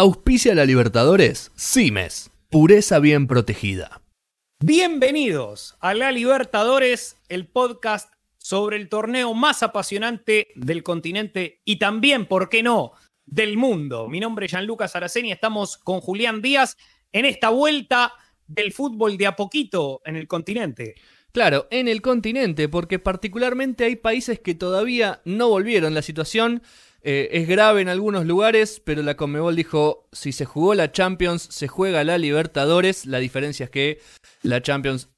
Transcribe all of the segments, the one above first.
Auspicia la Libertadores, Cimes, pureza bien protegida. Bienvenidos a La Libertadores, el podcast sobre el torneo más apasionante del continente y también, ¿por qué no?, del mundo. Mi nombre es Gianluca Saraceni, estamos con Julián Díaz en esta vuelta del fútbol de a poquito en el continente. Claro, en el continente, porque particularmente hay países que todavía no volvieron. La situación eh, es grave en algunos lugares, pero la Conmebol dijo, si se jugó la Champions, se juega la Libertadores. La diferencia es que la Champions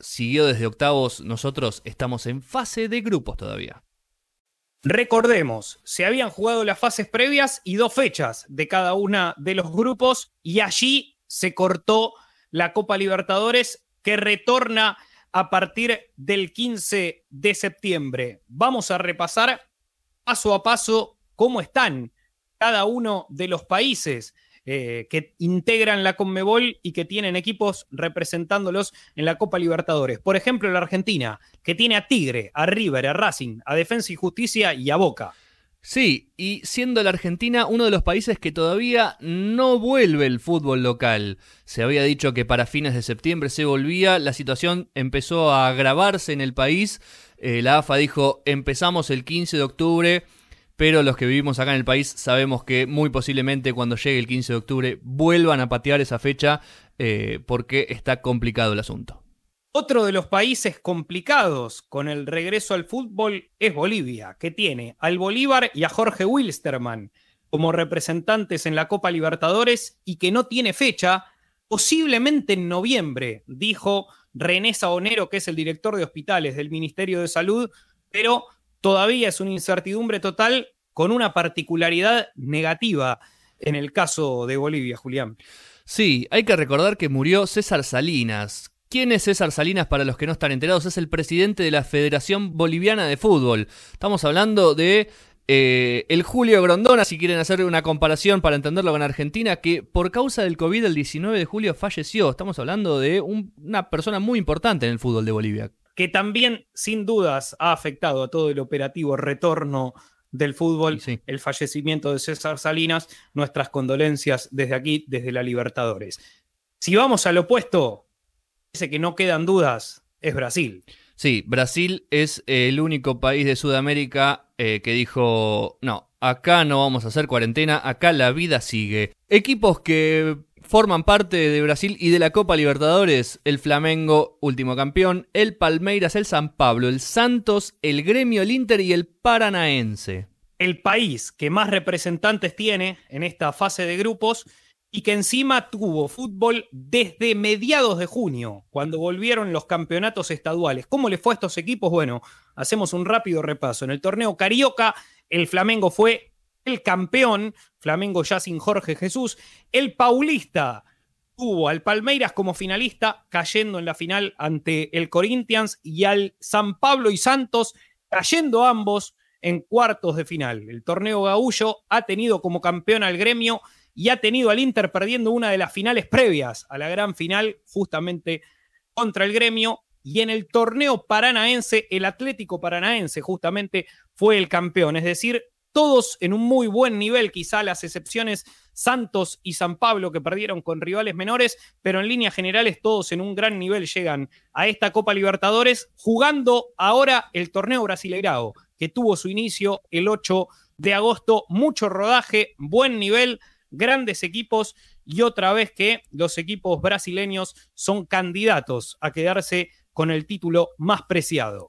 siguió desde octavos, nosotros estamos en fase de grupos todavía. Recordemos, se habían jugado las fases previas y dos fechas de cada una de los grupos y allí se cortó la Copa Libertadores que retorna a partir del 15 de septiembre. Vamos a repasar paso a paso cómo están cada uno de los países eh, que integran la Conmebol y que tienen equipos representándolos en la Copa Libertadores. Por ejemplo, la Argentina, que tiene a Tigre, a River, a Racing, a Defensa y Justicia y a Boca. Sí, y siendo la Argentina uno de los países que todavía no vuelve el fútbol local. Se había dicho que para fines de septiembre se volvía, la situación empezó a agravarse en el país. Eh, la AFA dijo, empezamos el 15 de octubre, pero los que vivimos acá en el país sabemos que muy posiblemente cuando llegue el 15 de octubre vuelvan a patear esa fecha eh, porque está complicado el asunto. Otro de los países complicados con el regreso al fútbol es Bolivia, que tiene al Bolívar y a Jorge Wilstermann como representantes en la Copa Libertadores y que no tiene fecha, posiblemente en noviembre, dijo René Saonero, que es el director de hospitales del Ministerio de Salud, pero todavía es una incertidumbre total con una particularidad negativa en el caso de Bolivia, Julián. Sí, hay que recordar que murió César Salinas, ¿Quién es César Salinas para los que no están enterados? Es el presidente de la Federación Boliviana de Fútbol. Estamos hablando de eh, el Julio Grondona, si quieren hacer una comparación para entenderlo con Argentina, que por causa del COVID el 19 de julio falleció. Estamos hablando de una persona muy importante en el fútbol de Bolivia. Que también, sin dudas, ha afectado a todo el operativo retorno del fútbol, el fallecimiento de César Salinas. Nuestras condolencias desde aquí, desde la Libertadores. Si vamos al opuesto, Dice que no quedan dudas, es Brasil. Sí, Brasil es el único país de Sudamérica eh, que dijo, no, acá no vamos a hacer cuarentena, acá la vida sigue. Equipos que forman parte de Brasil y de la Copa Libertadores, el Flamengo, último campeón, el Palmeiras, el San Pablo, el Santos, el Gremio, el Inter y el Paranaense. El país que más representantes tiene en esta fase de grupos y que encima tuvo fútbol desde mediados de junio, cuando volvieron los campeonatos estaduales. ¿Cómo le fue a estos equipos? Bueno, hacemos un rápido repaso. En el torneo Carioca, el Flamengo fue el campeón, Flamengo ya sin Jorge Jesús. El Paulista tuvo al Palmeiras como finalista, cayendo en la final ante el Corinthians y al San Pablo y Santos, cayendo ambos en cuartos de final. El torneo Gaullo ha tenido como campeón al gremio y ha tenido al Inter perdiendo una de las finales previas a la gran final, justamente contra el gremio. Y en el torneo paranaense, el Atlético Paranaense justamente fue el campeón. Es decir, todos en un muy buen nivel, quizá las excepciones Santos y San Pablo que perdieron con rivales menores, pero en líneas generales todos en un gran nivel llegan a esta Copa Libertadores, jugando ahora el torneo Brasileirao, que tuvo su inicio el 8 de agosto, mucho rodaje, buen nivel, grandes equipos y otra vez que los equipos brasileños son candidatos a quedarse con el título más preciado.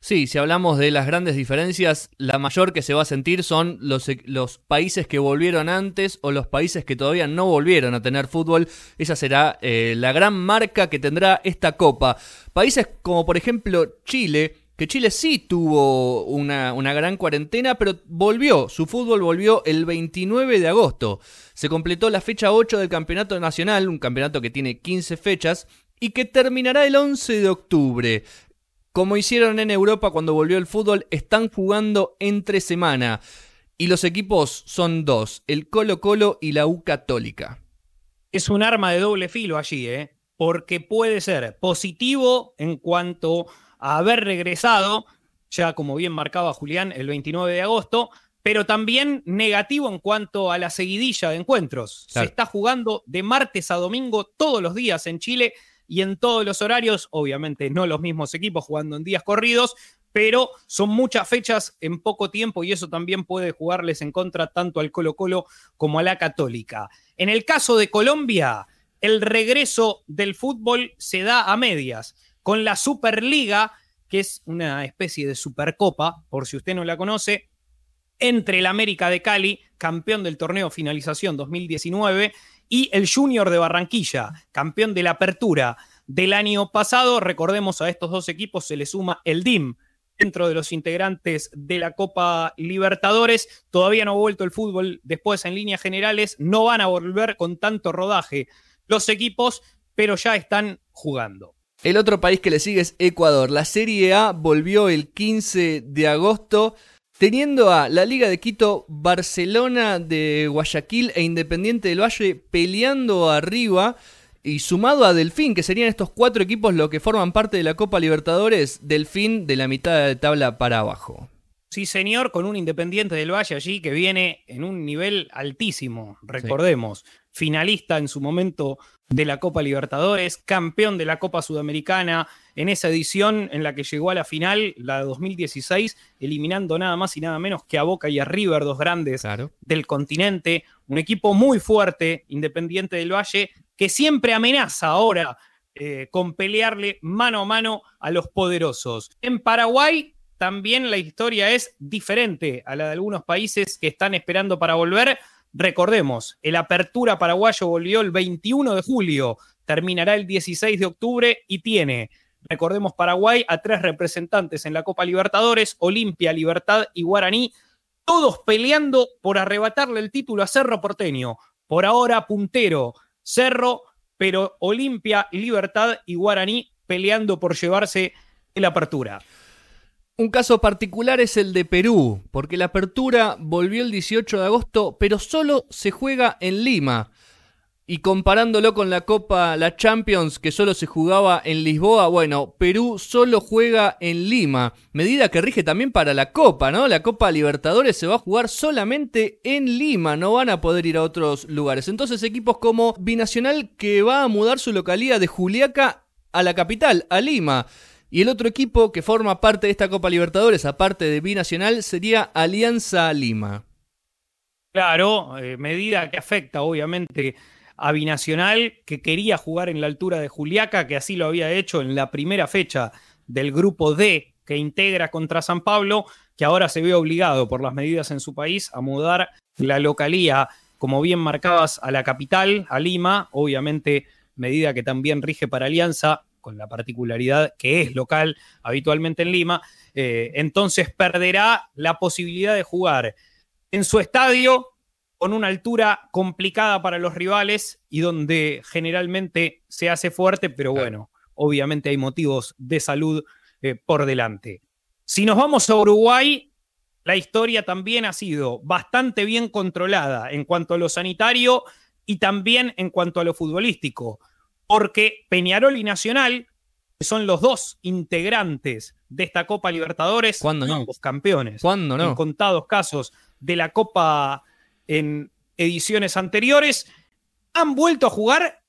Sí, si hablamos de las grandes diferencias, la mayor que se va a sentir son los, e, los, países que volvieron antes o los países que todavía no volvieron a tener fútbol. Esa será eh, la gran marca que tendrá esta copa. Países como por ejemplo Chile, que Chile sí tuvo una, gran cuarentena, pero volvió, su fútbol volvió el 29 de agosto. Se completó la fecha 8 del Campeonato Nacional, un campeonato que tiene 15 fechas, y que terminará el 11 de octubre. Como hicieron en Europa cuando volvió el fútbol, están jugando entre semana. Y los equipos son dos, el Colo Colo y la U Católica. Es un arma de doble filo allí, ¿eh? Porque puede ser positivo en cuanto a haber regresado, ya como bien marcaba Julián, el 29 de agosto, pero también negativo en cuanto a la seguidilla de encuentros. Se está jugando de martes a domingo todos los días en Chile y en todos los horarios, obviamente no los mismos equipos jugando en días corridos, pero son muchas fechas en poco tiempo y eso también puede jugarles en contra tanto al Colo Colo como a la Católica. En el caso de Colombia, el regreso del fútbol se da a medias, con la Superliga, que es una especie de supercopa, por si usted no la conoce, entre el América de Cali, campeón del torneo finalización 2019, y el Junior de Barranquilla, campeón de la apertura del año pasado. Recordemos a estos dos equipos se le suma el DIM dentro de los integrantes de la Copa Libertadores. Todavía no ha vuelto el fútbol después en líneas generales, no van a volver con tanto rodaje los equipos, pero ya están jugando. El otro país que le sigue es Ecuador. La Serie A volvió el 15 de agosto. Teniendo a la Liga de Quito, Barcelona de Guayaquil e Independiente del Valle peleando arriba y sumado a Delfín, que serían estos cuatro equipos los que forman parte de la Copa Libertadores, Delfín de la mitad de tabla para abajo. Sí, señor, con un Independiente del Valle allí que viene en un nivel altísimo, recordemos, finalista en su momento de la Copa Libertadores, campeón de la Copa Sudamericana, en esa edición en la que llegó a la final, la de 2016, eliminando nada más y nada menos que a Boca y a River, dos grandes del continente, un equipo muy fuerte, Independiente del Valle, que siempre amenaza ahora eh, con pelearle mano a mano a los poderosos. En Paraguay también la historia es diferente a la de algunos países que están esperando para volver. Recordemos, el Apertura Paraguayo volvió el 21 de julio, terminará el 16 de octubre y tiene, recordemos Paraguay, a tres representantes en la Copa Libertadores, Olimpia, Libertad y Guaraní, todos peleando por arrebatarle el título a Cerro Porteño. Por ahora puntero Cerro, pero Olimpia, Libertad y Guaraní peleando por llevarse la apertura. Un caso particular es el de Perú, porque la apertura volvió el 18 de agosto, pero solo se juega en Lima. Y comparándolo con la Copa, la Champions, que solo se jugaba en Lisboa, bueno, Perú solo juega en Lima. Medida que rige también para la Copa, ¿no? La Copa Libertadores se va a jugar solamente en Lima, no van a poder ir a otros lugares. Entonces equipos como Binacional que va a mudar su localidad de Juliaca a la capital, a Lima. Y el otro equipo que forma parte de esta Copa Libertadores, aparte de Binacional, sería Alianza Lima. Claro, eh, medida que afecta obviamente a Binacional, que quería jugar en la altura de Juliaca, que así lo había hecho en la primera fecha del grupo D que integra contra San Pablo, que ahora se ve obligado por las medidas en su país a mudar la localía, como bien marcabas, a la capital, a Lima, obviamente medida que también rige para Alianza, con la particularidad que es local habitualmente en Lima, eh, entonces perderá la posibilidad de jugar en su estadio con una altura complicada para los rivales y donde generalmente se hace fuerte, pero bueno, obviamente hay motivos de salud eh, por delante. Si nos vamos a Uruguay, la historia también ha sido bastante bien controlada en cuanto a lo sanitario y también en cuanto a lo futbolístico porque Peñarol y Nacional, que son los dos integrantes de esta Copa Libertadores, ambos campeones, ¿Cuándo no? en contados casos de la Copa en ediciones anteriores, han vuelto a jugar,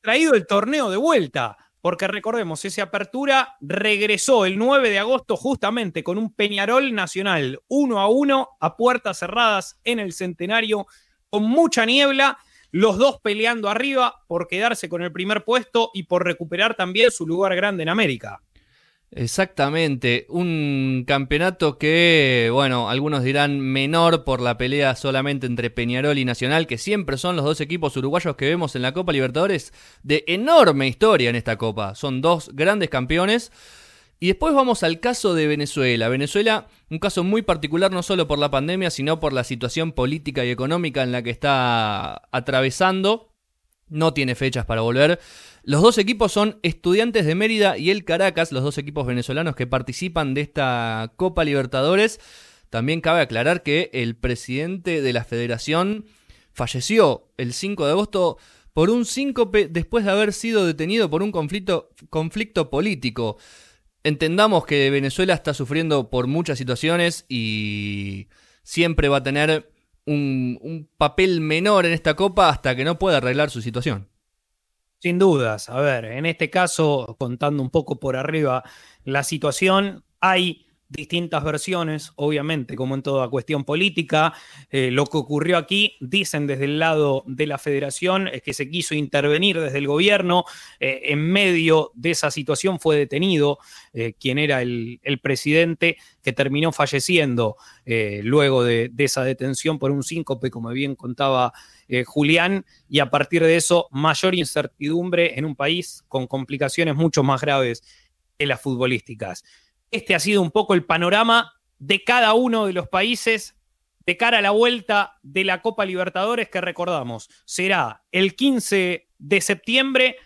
traído el torneo de vuelta. Porque recordemos, esa apertura regresó el 9 de agosto justamente con un Peñarol Nacional 1 a 1 a puertas cerradas en el centenario con mucha niebla los dos peleando arriba por quedarse con el primer puesto y por recuperar también su lugar grande en América. Exactamente, un campeonato que, bueno, algunos dirán menor por la pelea solamente entre Peñarol y Nacional, que siempre son los dos equipos uruguayos que vemos en la Copa Libertadores de enorme historia en esta Copa. Son dos grandes campeones. Y después vamos al caso de Venezuela. Venezuela, un caso muy particular no solo por la pandemia, sino por la situación política y económica en la que está atravesando. No tiene fechas para volver. Los dos equipos son Estudiantes de Mérida y el Caracas, los dos equipos venezolanos que participan de esta Copa Libertadores. También cabe aclarar que el presidente de la federación falleció el 5 de agosto por un síncope después de haber sido detenido por un conflicto, conflicto político. Entendamos que Venezuela está sufriendo por muchas situaciones y siempre va a tener un, papel menor en esta copa hasta que no pueda arreglar su situación. Sin dudas. A ver, en este caso, contando un poco por arriba la situación, hay distintas versiones, obviamente, como en toda cuestión política. Eh, lo que ocurrió aquí, dicen desde el lado de la federación, es que se quiso intervenir desde el gobierno. Eh, en medio de esa situación fue detenido eh, quien era el, presidente, que terminó falleciendo luego de, de, esa detención por un síncope, como bien contaba Julián, y a partir de eso, mayor incertidumbre en un país con complicaciones mucho más graves que las futbolísticas. Este ha sido un poco el panorama de cada uno de los países de cara a la vuelta de la Copa Libertadores que recordamos. Será el 15 de septiembre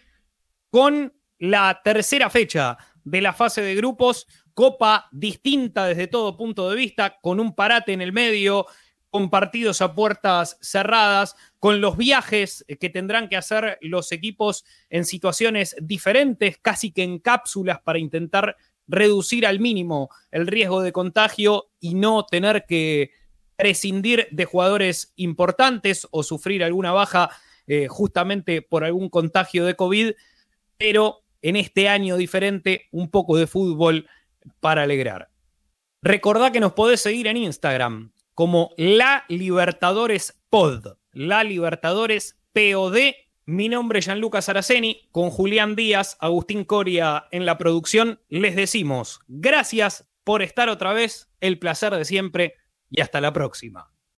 con la tercera fecha de la fase de grupos, copa distinta desde todo punto de vista, con un parate en el medio, con partidos a puertas cerradas, con los viajes que tendrán que hacer los equipos en situaciones diferentes, casi que en cápsulas para intentar reducir al mínimo el riesgo de contagio y no tener que prescindir de jugadores importantes o sufrir alguna baja eh, justamente por algún contagio de COVID, pero en este año diferente, un poco de fútbol para alegrar. Recordá que nos podés seguir en Instagram como La Libertadores Pod, La Libertadores POD mi nombre es Gianluca Saraceni, con Julián Díaz, Agustín Coria en la producción. Les decimos gracias por estar otra vez, el placer de siempre y hasta la próxima.